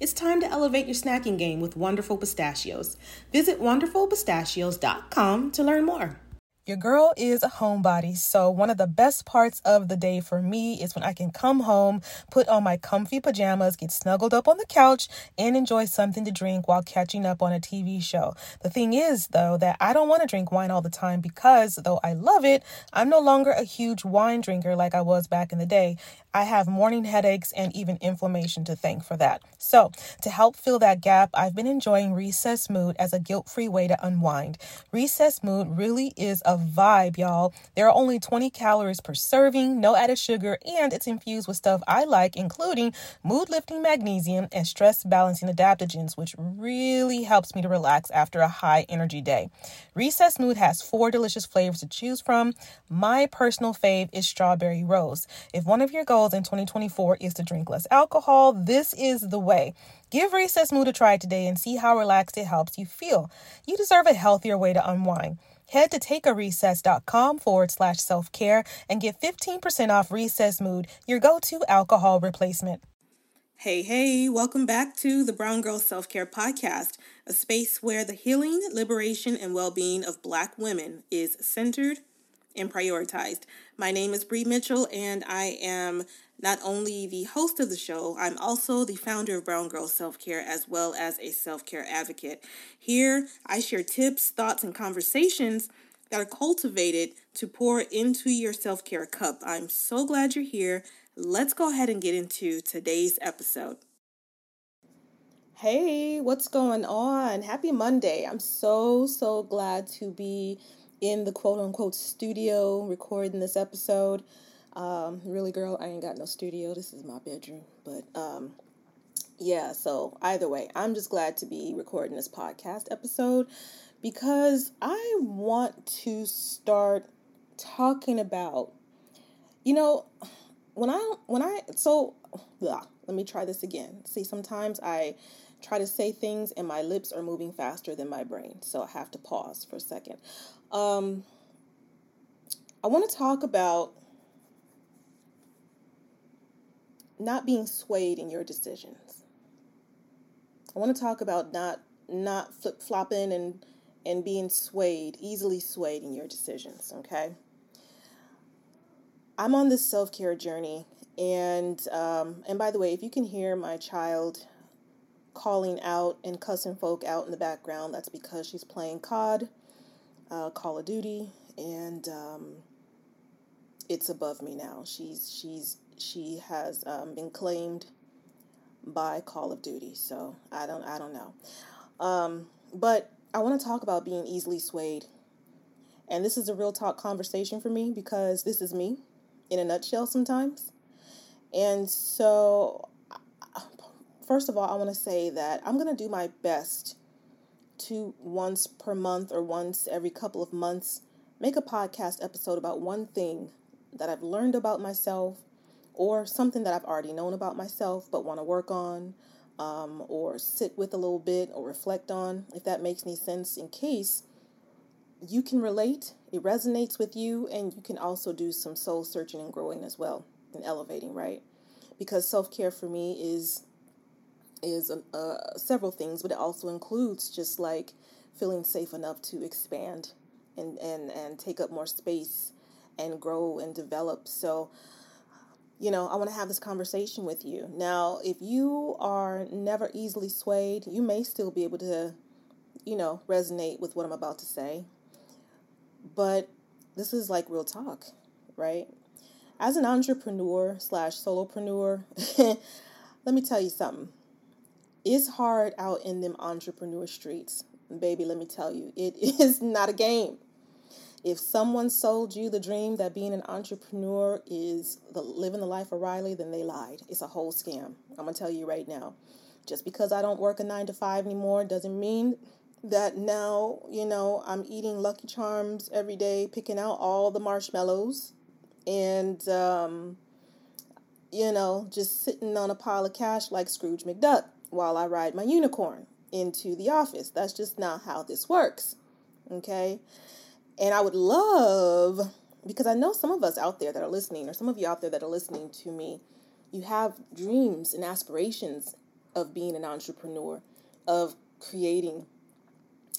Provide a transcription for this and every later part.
It's time to elevate your snacking game with Wonderful Pistachios. Visit wonderfulpistachios.com to learn more. Your girl is a homebody, so one of the best parts of the day for me is when I can come home, put on my comfy pajamas, get snuggled up on the couch, and enjoy something to drink while catching up on a TV show. The thing is, though, that I don't want to drink wine all the time because, though I love it, I'm no longer a huge wine drinker like I was back in the day. I have morning headaches and even inflammation to thank for that. So, to help fill that gap, I've been enjoying Recess Mood as a guilt free way to unwind. Recess Mood really is a vibe, y'all. There are only 20 calories per serving, no added sugar, and it's infused with stuff I like, including mood lifting magnesium and stress balancing adaptogens, which really helps me to relax after a high energy day. Recess Mood has four delicious flavors to choose from. My personal fave is strawberry rose. If one of your goals goals in 2024 is to drink less alcohol, this is the way. Give Recess Mood a try today and see how relaxed it helps you feel. You deserve a healthier way to unwind. Head to takearecess.com forward slash self care and get 15% off Recess Mood, your go to alcohol replacement. Hey, hey, welcome back to the Brown Girl Self Care Podcast, a space where the healing, liberation, and well being of Black women is centered and prioritized. My name is Bree Mitchell, and I am not only the host of the show, I'm also the founder of Brown Girl Self Care as well as a self care advocate. Here, I share tips, thoughts, and conversations that are cultivated to pour into your self care cup. I'm so glad you're here. Let's go ahead and get into today's episode. Hey, what's going on? Happy Monday. I'm so, so glad to be in the quote unquote studio recording this episode. Um, really, girl, I ain't got no studio. This is my bedroom. But um, yeah, so either way, I'm just glad to be recording this podcast episode because I want to start talking about, you know, when I, when I, so, blah, let me try this again. See, sometimes I try to say things and my lips are moving faster than my brain. So I have to pause for a second. Um, I want to talk about not being swayed in your decisions. I want to talk about not not flip flopping and and being swayed, easily swayed in your decisions. Okay. I'm on this self care journey, and um, and by the way, if you can hear my child calling out and cussing folk out in the background, that's because she's playing COD uh, Call of Duty, and um, it's above me now. She's she's she has um, been claimed by Call of Duty, so I don't I don't know. Um, but I want to talk about being easily swayed, and this is a real talk conversation for me because this is me, in a nutshell. Sometimes, and so first of all, I want to say that I'm going to do my best to once per month or once every couple of months make a podcast episode about one thing that I've learned about myself or something that I've already known about myself but want to work on um, or sit with a little bit or reflect on, if that makes any sense, in case you can relate, it resonates with you, and you can also do some soul searching and growing as well and elevating, right? Because self care for me is is uh, several things, but it also includes just like feeling safe enough to expand and, and, and take up more space and grow and develop. So, you know, I want to have this conversation with you. Now, if you are never easily swayed, you may still be able to you know, resonate with what I'm about to say. But this is like real talk, right? As an entrepreneur slash solopreneur, let me tell you something. It's hard out in them entrepreneur streets. Baby, let me tell you, it is not a game. If someone sold you the dream that being an entrepreneur is the, living the life of Riley, then they lied. It's a whole scam. I'm going to tell you right now. Just because I don't work a nine to five anymore doesn't mean that now, you know, I'm eating Lucky Charms every day, picking out all the marshmallows, and, um, you know, just sitting on a pile of cash like Scrooge McDuck while I ride my unicorn into the office. That's just not how this works. Okay. And I would love, because I know some of us out there that are listening, or some of you out there that are listening to me, you have dreams and aspirations of being an entrepreneur, of creating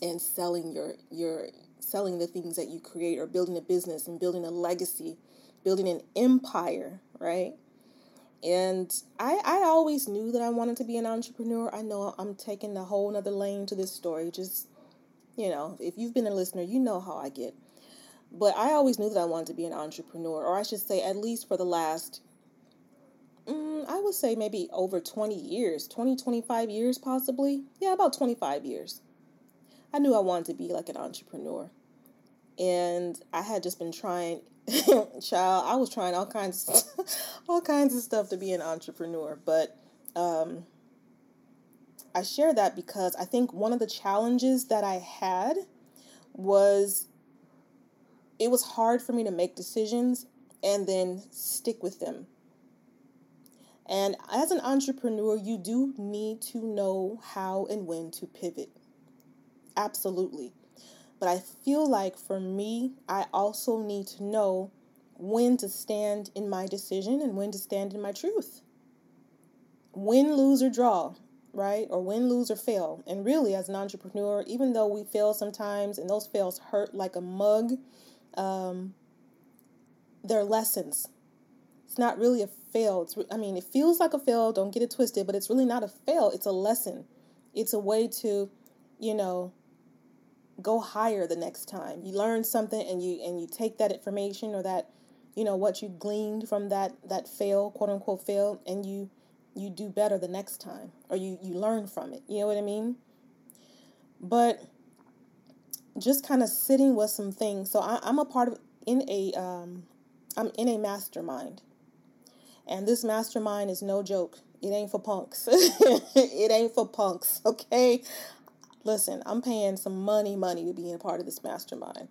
and selling your your selling the things that you create or building a business and building a legacy, building an empire, right? And I, I always knew that I wanted to be an entrepreneur. I know I'm taking a whole nother lane to this story, just you know, if you've been a listener, you know how I get. But I always knew that I wanted to be an entrepreneur, or I should say, at least for the last, mm, I would say maybe over 20 years, 20, 25 years possibly. Yeah, about 25 years. I knew I wanted to be like an entrepreneur. And I had just been trying, child, I was trying all kinds, all kinds of stuff to be an entrepreneur. But um, I share that because I think one of the challenges that I had was it was hard for me to make decisions and then stick with them. And as an entrepreneur, you do need to know how and when to pivot. Absolutely. But I feel like for me, I also need to know when to stand in my decision and when to stand in my truth. Win, lose, or draw right? Or win, lose, or fail. And really, as an entrepreneur, even though we fail sometimes and those fails hurt like a mug, um, they're lessons. It's not really a fail. It's, I mean, it feels like a fail, don't get it twisted, but it's really not a fail. It's a lesson. It's a way to, you know, go higher the next time. You learn something and you and you take that information or that, you know, what you gleaned from that that fail, quote unquote fail, and you you do better the next time or you you learn from it. You know what i mean? But just kind of sitting with some things. So I, i'm a part of in a um i'm in a mastermind. And this mastermind is no joke. It ain't for punks. It ain't for punks okay listen i'm paying some money money to be a part of this mastermind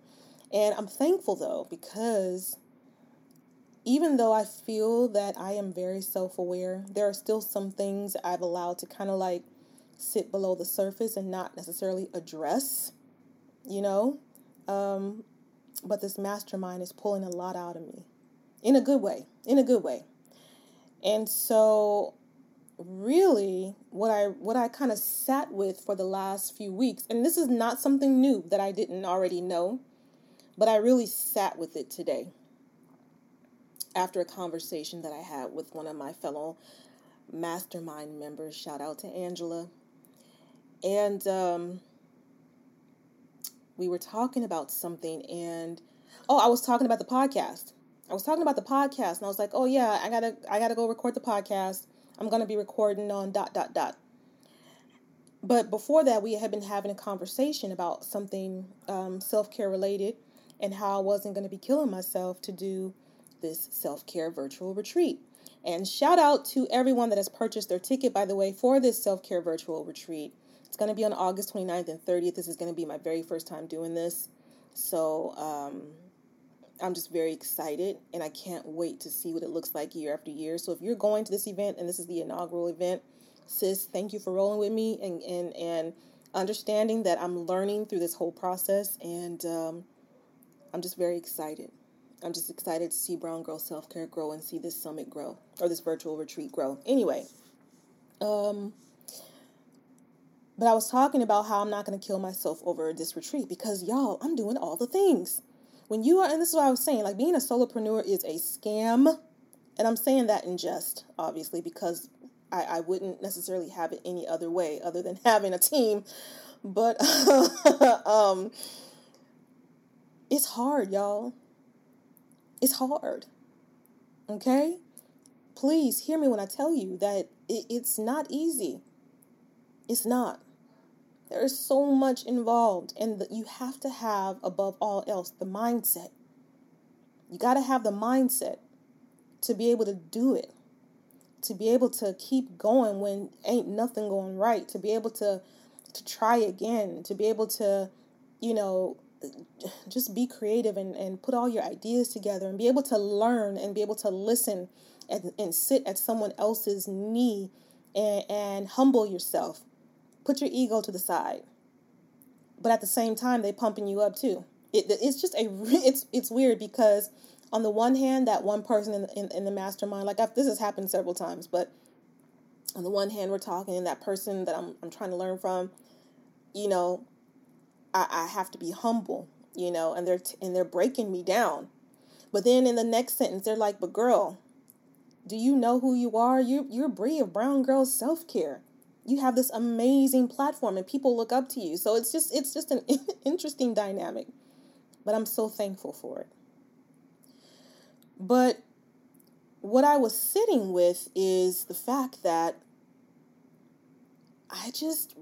and i'm thankful though because even though I feel that I am very self aware, there are still some things I've allowed to kind of like sit below the surface and not necessarily address, you know? Um, but this mastermind is pulling a lot out of me in a good way, in a good way. And so really what I what I kind of sat with for the last few weeks, and this is not something new that I didn't already know, but I really sat with it today after a conversation that I had with one of my fellow mastermind members. Shout out to Angela. And um, we were talking about something, and oh, I was talking about the podcast. I was talking about the podcast, and I was like, "Oh yeah, I gotta, I gotta go record the podcast. I'm gonna be recording on dot dot dot." But before that, we had been having a conversation about something um, self care related, and how I wasn't gonna be killing myself to do this self care virtual retreat. And shout out to everyone that has purchased their ticket, by the way, for this self care virtual retreat. It's going to be on August 29th and 30th. This is going to be my very first time doing this. So um, I'm just very excited and I can't wait to see what it looks like year after year. So if you're going to this event and this is the inaugural event, sis, thank you for rolling with me and, and, and understanding that I'm learning through this whole process. And um, I'm just very excited. I'm just excited to see Brown Girl Self Care grow and see this summit grow or this virtual retreat grow. Anyway, um, but I was talking about how I'm not going to kill myself over this retreat because y'all, I'm doing all the things. When you are, and this is what I was saying, like being a solopreneur is a scam. And I'm saying that in jest, obviously, because I, I wouldn't necessarily have it any other way other than having a team but um, it's hard, y'all. It's hard. Okay? Please hear me when I tell you that it, it's not easy. It's not. There is so much involved, and you have to have, above all else, the mindset. You got to have the mindset to be able to do it, to be able to keep going when ain't nothing going right, to be able to to try again, to be able to, you know, just be creative and, and put all your ideas together and be able to learn and be able to listen and, and sit at someone else's knee and, and humble yourself. Put your ego to the side. But at the same time, they pumping you up too. It, it's just a it's it's weird because on the one hand, that one person in, in, in the mastermind, like I've, this has happened several times, but on the one hand, we're talking, and that person that I'm, I'm trying to learn from, you know, I, I have to be humble, you know, and they're t- and they're breaking me down. But then in the next sentence, they're like, "But girl, do you know who you are? You you're Bree of Brown Girls Self Care. You have this amazing platform, and people look up to you. So it's just it's just an interesting dynamic. But I'm so thankful for it. But what I was sitting with is the fact that I just,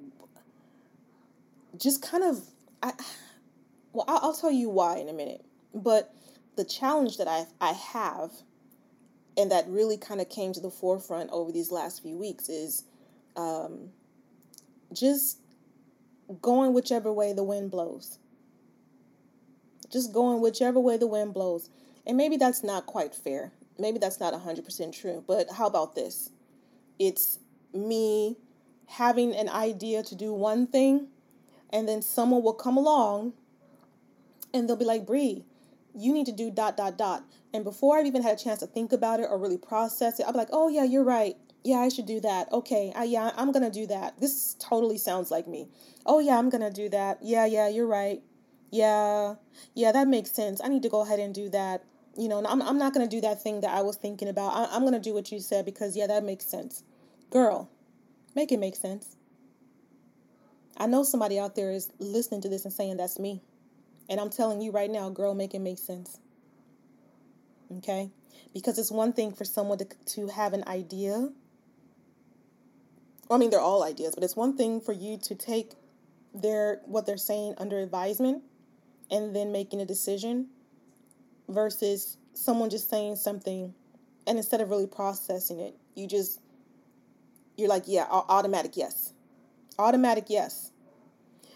just kind of, I, well, I'll, tell you why in a minute. But the challenge that I I have, and that really kind of came to the forefront over these last few weeks is, um, just going whichever way the wind blows. Just going whichever way the wind blows. And maybe that's not quite fair. Maybe that's not 100% true. But how about this? It's me having an idea to do one thing, and then someone will come along and they'll be like, Bree, you need to do dot, dot, dot. And before I've even had a chance to think about it or really process it, I'll be like, oh, yeah, you're right. Yeah, I should do that. Okay, I, yeah, I'm to do that. This totally sounds like me. Oh, yeah, I'm to do that. Yeah, yeah, you're right. Yeah, yeah, that makes sense. I need to go ahead and do that you know, I'm, I'm not to do that thing that I was thinking about. I, I'm to do what you said because, yeah, that makes sense. Girl, make it make sense. I know somebody out there is listening to this and saying that's me. And I'm telling you right now, girl, make it make sense. Okay? Because it's one thing for someone to, to have an idea. I mean, they're all ideas, but it's one thing for you to take their what they're saying under advisement and then making a decision versus someone just saying something and instead of really processing it, you just, you're like, yeah, automatic yes. Automatic yes.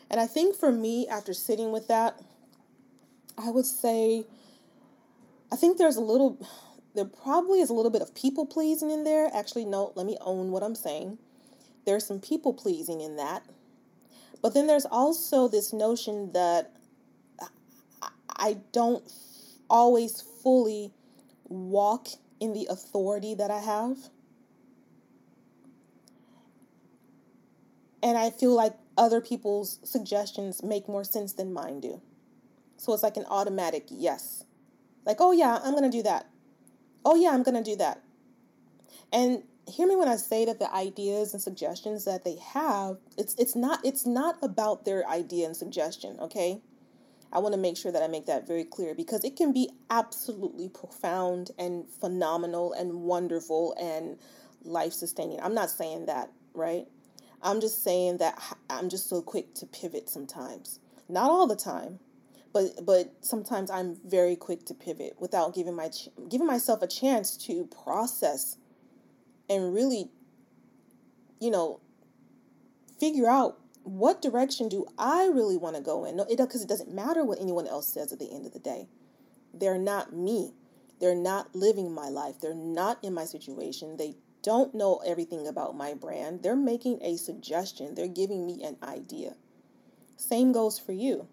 And I think for me, after sitting with that, I would say, I think there's a little, there probably is a little bit of people pleasing in there. Actually, no, let me own what I'm saying. There's some people pleasing in that. But then there's also this notion that I don't always fully walk in the authority that I have. And I feel like other people's suggestions make more sense than mine do. So it's like an automatic yes. Like, oh yeah, I'm going to do that. Oh yeah, I'm going to do that. And hear me when I say that the ideas and suggestions that they have, it's it's not it's not about their idea and suggestion, okay? I want to make sure that I make that very clear because it can be absolutely profound and phenomenal and wonderful and life sustaining. I'm not saying that, right? I'm just saying that I'm just so quick to pivot sometimes. Not all the time, but but sometimes I'm very quick to pivot without giving my giving myself a chance to process and really you know figure out what direction do I really want to go in? No, it because it doesn't matter what anyone else says at the end of the day. They're not me. They're not living my life. They're not in my situation. They don't know everything about my brand. They're making a suggestion. They're giving me an idea. Same goes for you.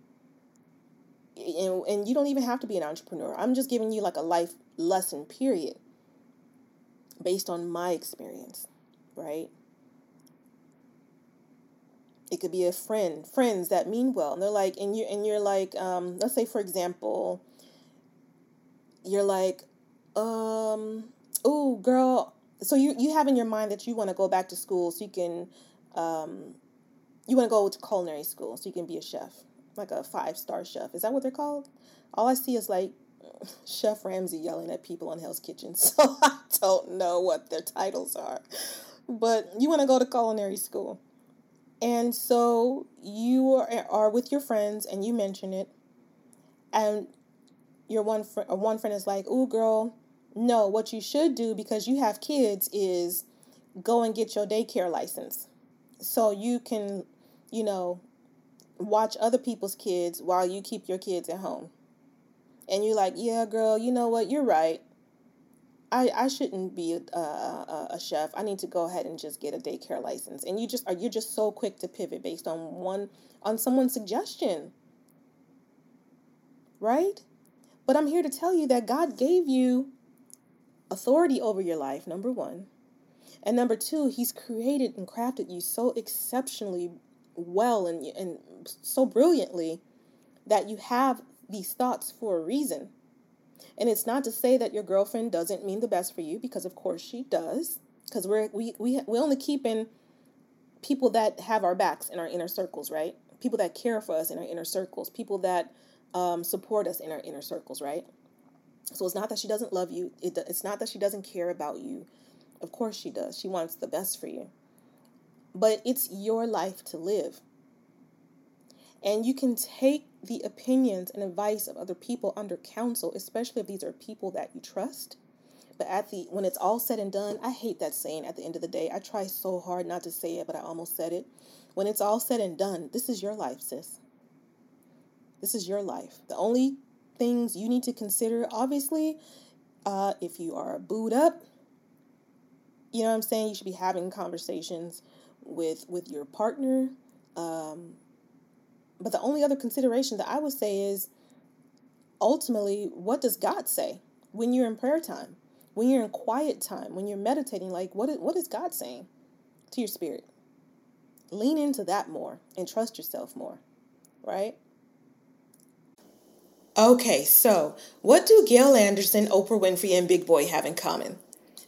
And, and you don't even have to be an entrepreneur. I'm just giving you like a life lesson, period, based on my experience, right? it could be a friend friends that mean well and they're like and you and you're like um let's say for example you're like um oh girl so you you have in your mind that you want to go back to school so you can um you want to go to culinary school so you can be a chef, like a five star chef. Is that what they're called? All I see is like Chef Ramsay yelling at people on Hell's Kitchen, so I don't know what their titles are. But you want to go to culinary school. And so you are, are with your friends and you mention it, and your one friend, uh, one friend is like, "Ooh, girl, no. What you should do because you have kids is go and get your daycare license, so you can, you know, watch other people's kids while you keep your kids at home." And you're like, "Yeah, girl, you know what? You're right. I, I shouldn't be a, a, a chef. I need to go ahead and just get a daycare license. And you just are you're just so quick to pivot based on one on someone's suggestion. Right? But I'm here to tell you that God gave you authority over your life, number 1. And number 2, he's created and crafted you so exceptionally well and and so brilliantly that you have these thoughts for a reason. And it's not to say that your girlfriend doesn't mean the best for you, because of course she does. Because we're we we we only keep in people that have our backs in our inner circles, right? People that care for us in our inner circles, people that um, support us in our inner circles, right? So it's not that she doesn't love you. It, it's not that she doesn't care about you. Of course she does. She wants the best for you. But it's your life to live. And you can take the opinions and advice of other people under counsel, especially if these are people that you trust. But at the when it's all said and done, I hate that saying at the end of the day. I try so hard not to say it, but I almost said it. When it's all said and done, this is your life, sis. This is your life. The only things you need to consider, obviously, uh, if you are booed up, you know what I'm saying? You should be having conversations with with your partner, um, but the only other consideration that I would say is ultimately, what does God say when you're in prayer time, when you're in quiet time, when you're meditating? Like, what is, what is God saying to your spirit? Lean into that more and trust yourself more, right? Okay, so what do Gail Anderson, Oprah Winfrey, and Big Boy have in common?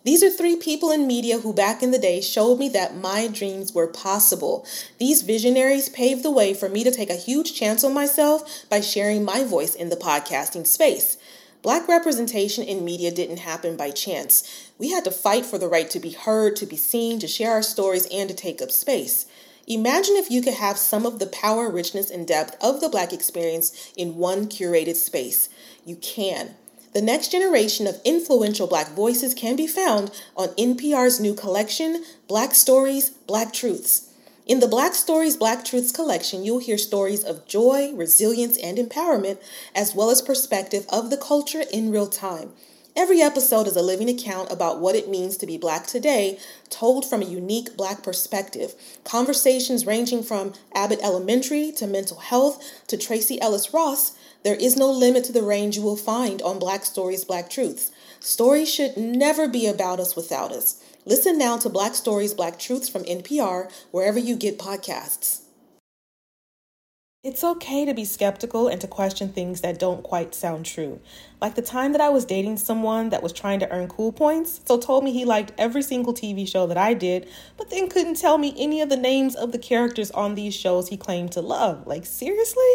These are three people in media who back in the day showed me that my dreams were possible. These visionaries paved the way for me to take a huge chance on myself by sharing my voice in the podcasting space. Black representation in media didn't happen by chance. We had to fight for the right to be heard, to be seen, to share our stories, and to take up space. Imagine if you could have some of the power, richness, and depth of the Black experience in one curated space. You can. The next generation of influential Black voices can be found on NPR's new collection, Black Stories, Black Truths. In the Black Stories, Black Truths collection, you'll hear stories of joy, resilience, and empowerment, as well as perspective of the culture in real time. Every episode is a living account about what it means to be Black today, told from a unique Black perspective. Conversations ranging from Abbott Elementary to mental health to Tracee Ellis Ross there is no limit to the range you will find on Black Stories, Black Truths. Stories should never be about us without us. Listen now to Black Stories, Black Truths from NPR, wherever you get podcasts. It's okay to be skeptical and to question things that don't quite sound true. Like the time that I was dating someone that was trying to earn cool points, so told me he liked every single TV show that I did, but then couldn't tell me any of the names of the characters on these shows he claimed to love. Like, seriously?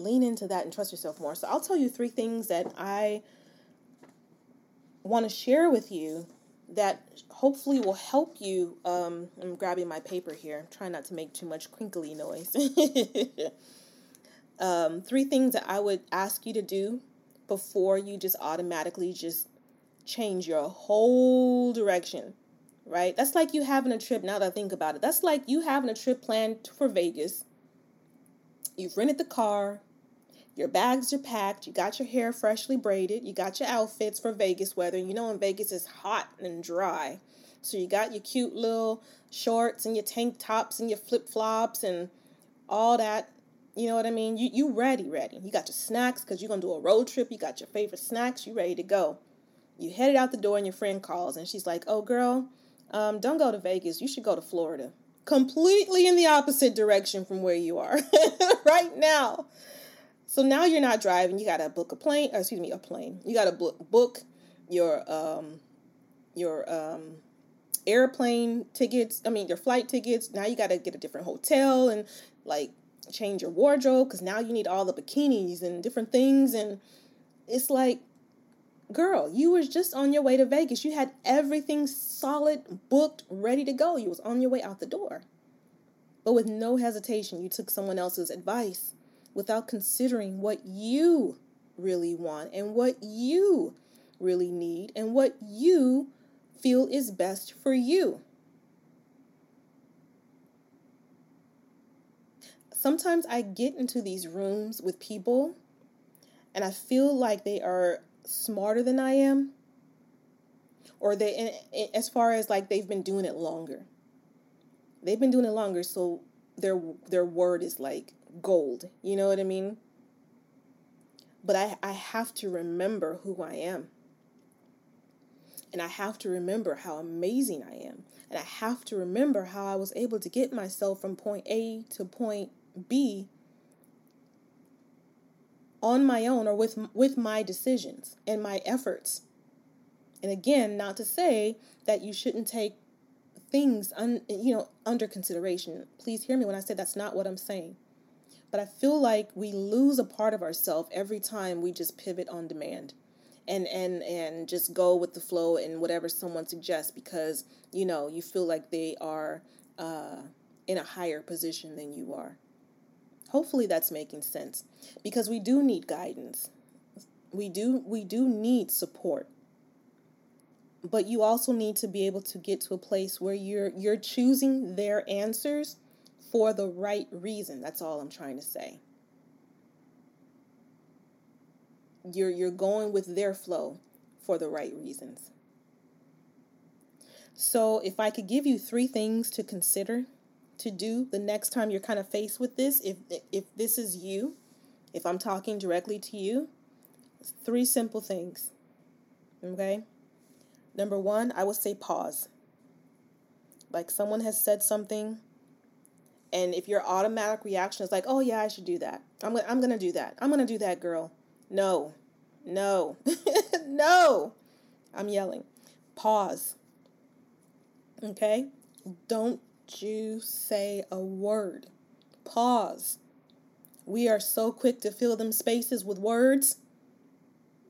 lean into that and trust yourself more. So I'll tell you three things that I want to share with you that hopefully will help you. Um, I'm grabbing my paper here. I'm trying not to make too much crinkly noise. Um, three things that I would ask you to do before you just automatically just change your whole direction, right? That's like you having a trip, now that I think about it. That's like you having a trip planned for Vegas. You've rented the car, your bags are packed, you got your hair freshly braided, you got your outfits for Vegas weather. You know, in Vegas it's hot and dry. So you got your cute little shorts and your tank tops and your flip flops and all that. You know what I mean? You you ready, ready. You got your snacks because you're gonna do a road trip. You got your favorite snacks. You ready to go. You headed out the door and your friend calls and she's like, "Oh, girl, um, don't go to Vegas. You should go to Florida." Completely in the opposite direction from where you are right now. So now you're not driving. You gotta book a plane. or excuse me, a plane. You gotta book book your um your um airplane tickets, I mean, your flight tickets. Now you got to get a different hotel and like change your wardrobe because now you need all the bikinis and different things. And it's like, girl, you was just on your way to Vegas. You had everything solid, booked, ready to go. You was on your way out the door. But with no hesitation, you took someone else's advice without considering what you really want and what you really need and what you feel is best for you. Sometimes I get into these rooms with people and I feel like they are smarter than I am or they as far as like they've been doing it longer. They've been doing it longer so their their word is like gold. You know what I mean? But I, I have to remember who I am. And I have to remember how amazing I am. And I have to remember how I was able to get myself from point A to point B on my own or with with my decisions and my efforts. And again, not to say that you shouldn't take things un, you know under consideration. Please hear me when I say that's not what I'm saying. But I feel like we lose a part of ourselves every time we just pivot on demand and and and just go with the flow and whatever someone suggests because you know you feel like they are uh, in a higher position than you are. Hopefully that's making sense because we do need guidance. We do we do need support. But you also need to be able to get to a place where you're you're choosing their answers for the right reason that's all i'm trying to say you're you're going with their flow for the right reasons. So, if I could give you three things to consider to do the next time you're kind of faced with this, if if this is you, if I'm talking directly to you, three simple things. Okay? Number 1, I would say pause. Like someone has said something and if your automatic reaction is like, "Oh yeah, I should do that. I'm I'm going to do that. I'm to do that, girl." No, no, no. I'm yelling. Pause. Okay? Don't you say a word. Pause. We are so quick to fill them spaces with words.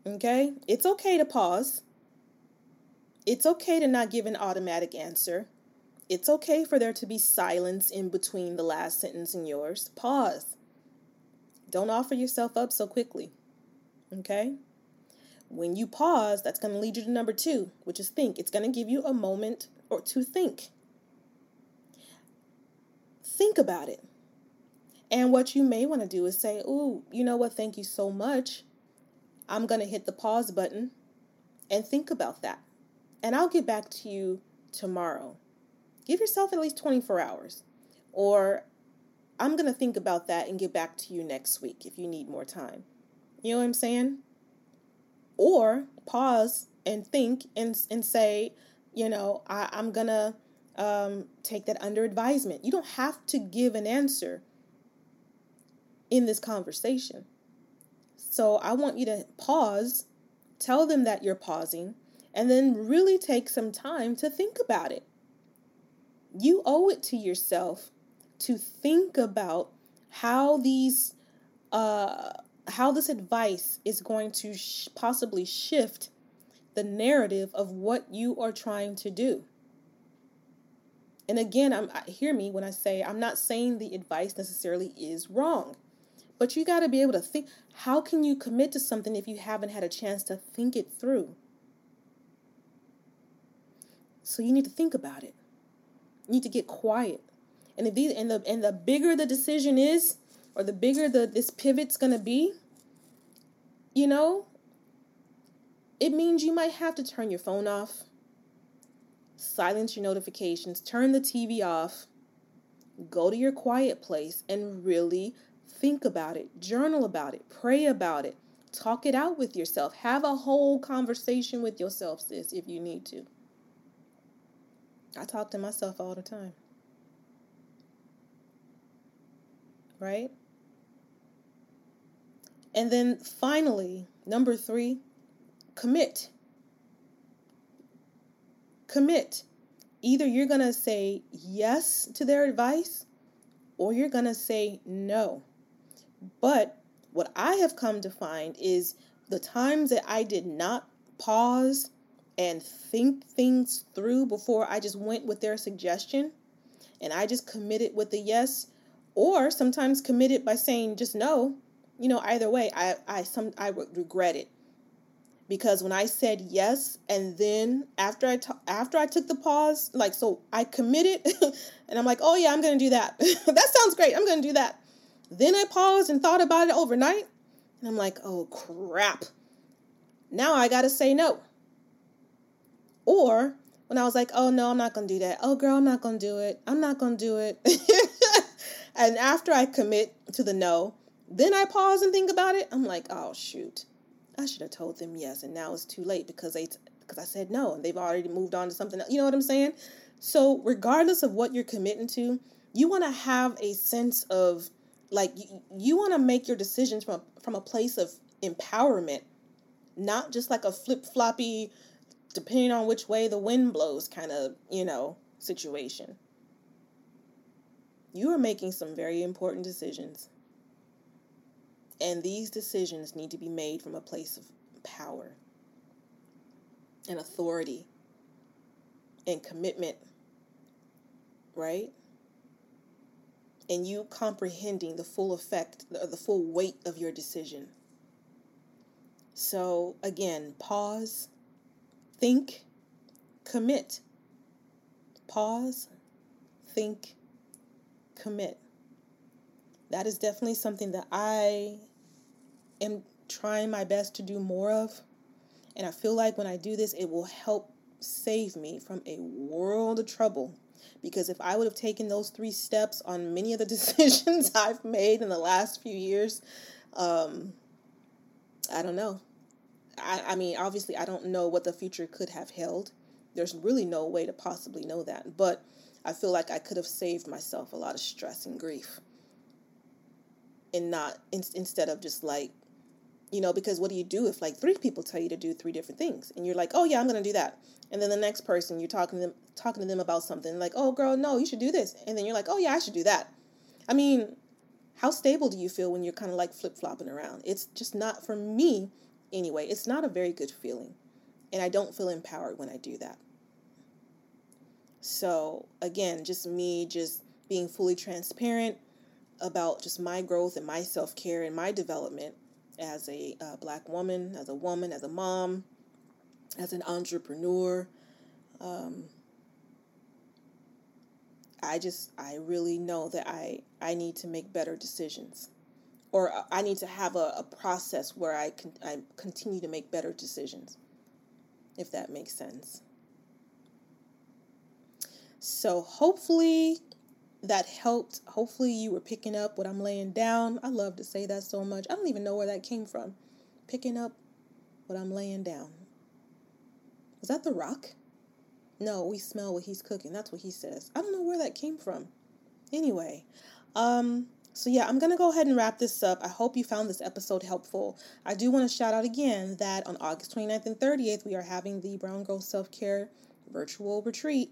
Okay? It's okay to pause. It's okay to not give an automatic answer. It's okay for there to be silence in between the last sentence and yours. Pause. Don't offer yourself up so quickly. Okay? When you pause, that's going to lead you to number two, which is think. It's going to give you a moment or to think. Think about it. And what you may want to do is say, Ooh, you know what? Thank you so much. I'm going to hit the pause button and think about that. And I'll get back to you tomorrow. Give yourself at least 24 hours. Or I'm going to think about that and get back to you next week if you need more time. You know what I'm saying? Or pause and think and, and say, you know, I, I'm going to um, take that under advisement. You don't have to give an answer in this conversation. So I want you to pause, tell them that you're pausing, and then really take some time to think about it. You owe it to yourself to think about how these uh, how this advice is going to sh- possibly shift the narrative of what you are trying to do. And again, I'm hear me when I say I'm not saying the advice necessarily is wrong, But you got to be able to think how can you commit to something if you haven't had a chance to think it through? So you need to think about it. Need to get quiet. And if these and the and the bigger the decision is, or the bigger the this pivot's gonna be, you know, it means you might have to turn your phone off, silence your notifications, turn the TV off, go to your quiet place and really think about it, journal about it, pray about it, talk it out with yourself, have a whole conversation with yourself, sis, if you need to. I talk to myself all the time. Right? And then finally, number three, commit. Commit. Either you're going to say yes to their advice or you're going to say no. But what I have come to find is the times that I did not pause and think things through before I just went with their suggestion. And I just committed with a yes or sometimes committed by saying just no. You know either way I I some I would regret it. Because when I said yes and then after I t- after I took the pause like so I committed and I'm like oh yeah I'm going to do that. That sounds great I'm going to do that. Then I paused and thought about it overnight and I'm like oh crap. Now I got to say no or when I was like, oh no, I'm not to do that. Oh girl, I'm not to do it. I'm not to do it. and after I commit to the no, then I pause and think about it. I'm like, oh shoot. I should have told them yes and now it's too late because they because I said no and they've already moved on to something else. You know what I'm saying? So, regardless of what you're committing to, you want to have a sense of like you, you want to make your decisions from from a place of empowerment, not just like a flip-floppy depending on which way the wind blows kind of, you know, situation. You are making some very important decisions. And these decisions need to be made from a place of power and authority and commitment, right? And you comprehending the full effect, the full weight of your decision. So, again, pause Think, commit. Pause, think, commit. That is definitely something that I am trying my best to do more of. And I feel like when I do this, it will help save me from a world of trouble. Because if I would have taken those three steps on many of the decisions I've made in the last few years, um, I don't know. I, I mean, obviously, I don't know what the future could have held. There's really no way to possibly know that. But I feel like I could have saved myself a lot of stress and grief. And not in, instead of just like, you know, because what do you do if like three people tell you to do three different things and you're like, oh yeah, I'm gonna do that, and then the next person you're talking to them talking to them about something like, oh girl, no, you should do this, and then you're like, oh yeah, I should do that. I mean, how stable do you feel when you're kind of like flip flopping around? It's just not for me anyway, it's not a very good feeling. And I don't feel empowered when I do that. So, again, just me just being fully transparent about just my growth and my self care and my development as a uh, black woman, as a woman, as a mom, as an entrepreneur. Um, I just, I really know that I, I need to make better decisions or I need to have a, a process where I can I continue to make better decisions, if that makes sense. So hopefully that helped. Hopefully you were picking up what I'm laying down. I love to say that so much. I don't even know where that came from. Picking up what I'm laying down. Is that the rock? No, we smell what he's cooking. That's what he says. I don't know where that came from. Anyway, um, so, yeah, I'm going to go ahead and wrap this up. I hope you found this episode helpful. I do want to shout out again that on August 29th and 30th, we are having the Brown Girl Self Care virtual retreat.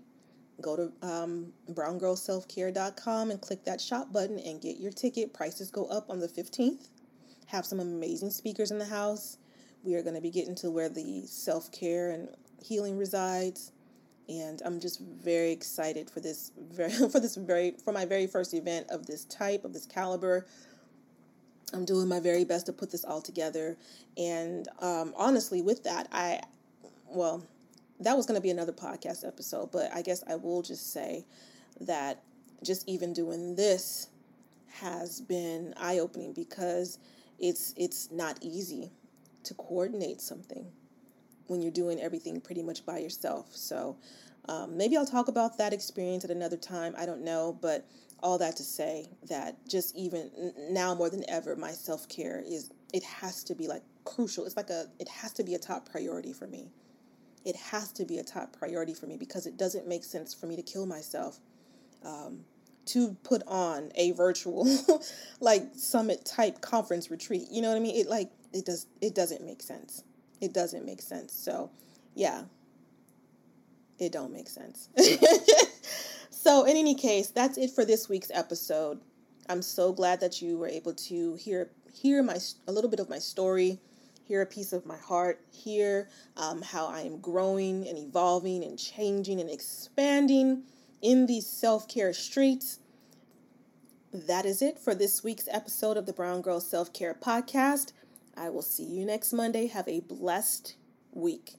Go to um, browngirlselfcare.com and click that shop button and get your ticket. Prices go up on the 15th. Have some amazing speakers in the house. We are going to be getting to where the self care and healing resides and I'm just very excited for this very for this very for my very first event of this type of this caliber. I'm doing my very best to put this all together. And um, honestly, with that, I, well, that was going to be another podcast episode, but I guess I will just say that just even doing this has been eye opening because it's it's not easy to coordinate something when you're doing everything pretty much by yourself. So um, maybe I'll talk about that experience at another time. I don't know, but all that to say that just even now more than ever, my self care is it has to be like crucial. It's like a it has to be a top priority for me. It has to be a top priority for me because it doesn't make sense for me to kill myself. Um, to put on a virtual like summit type conference retreat. You know what I mean? It like it does it doesn't make sense. It doesn't make sense. So, yeah. It don't make sense. so, in any case, that's it for this week's episode. I'm so glad that you were able to hear hear my a little bit of my story, hear a piece of my heart, hear um, how I am growing and evolving and changing and expanding in these self care streets. That is it for this week's episode of the Brown Girl Self Care Podcast. I will see you next Monday. Have a blessed week.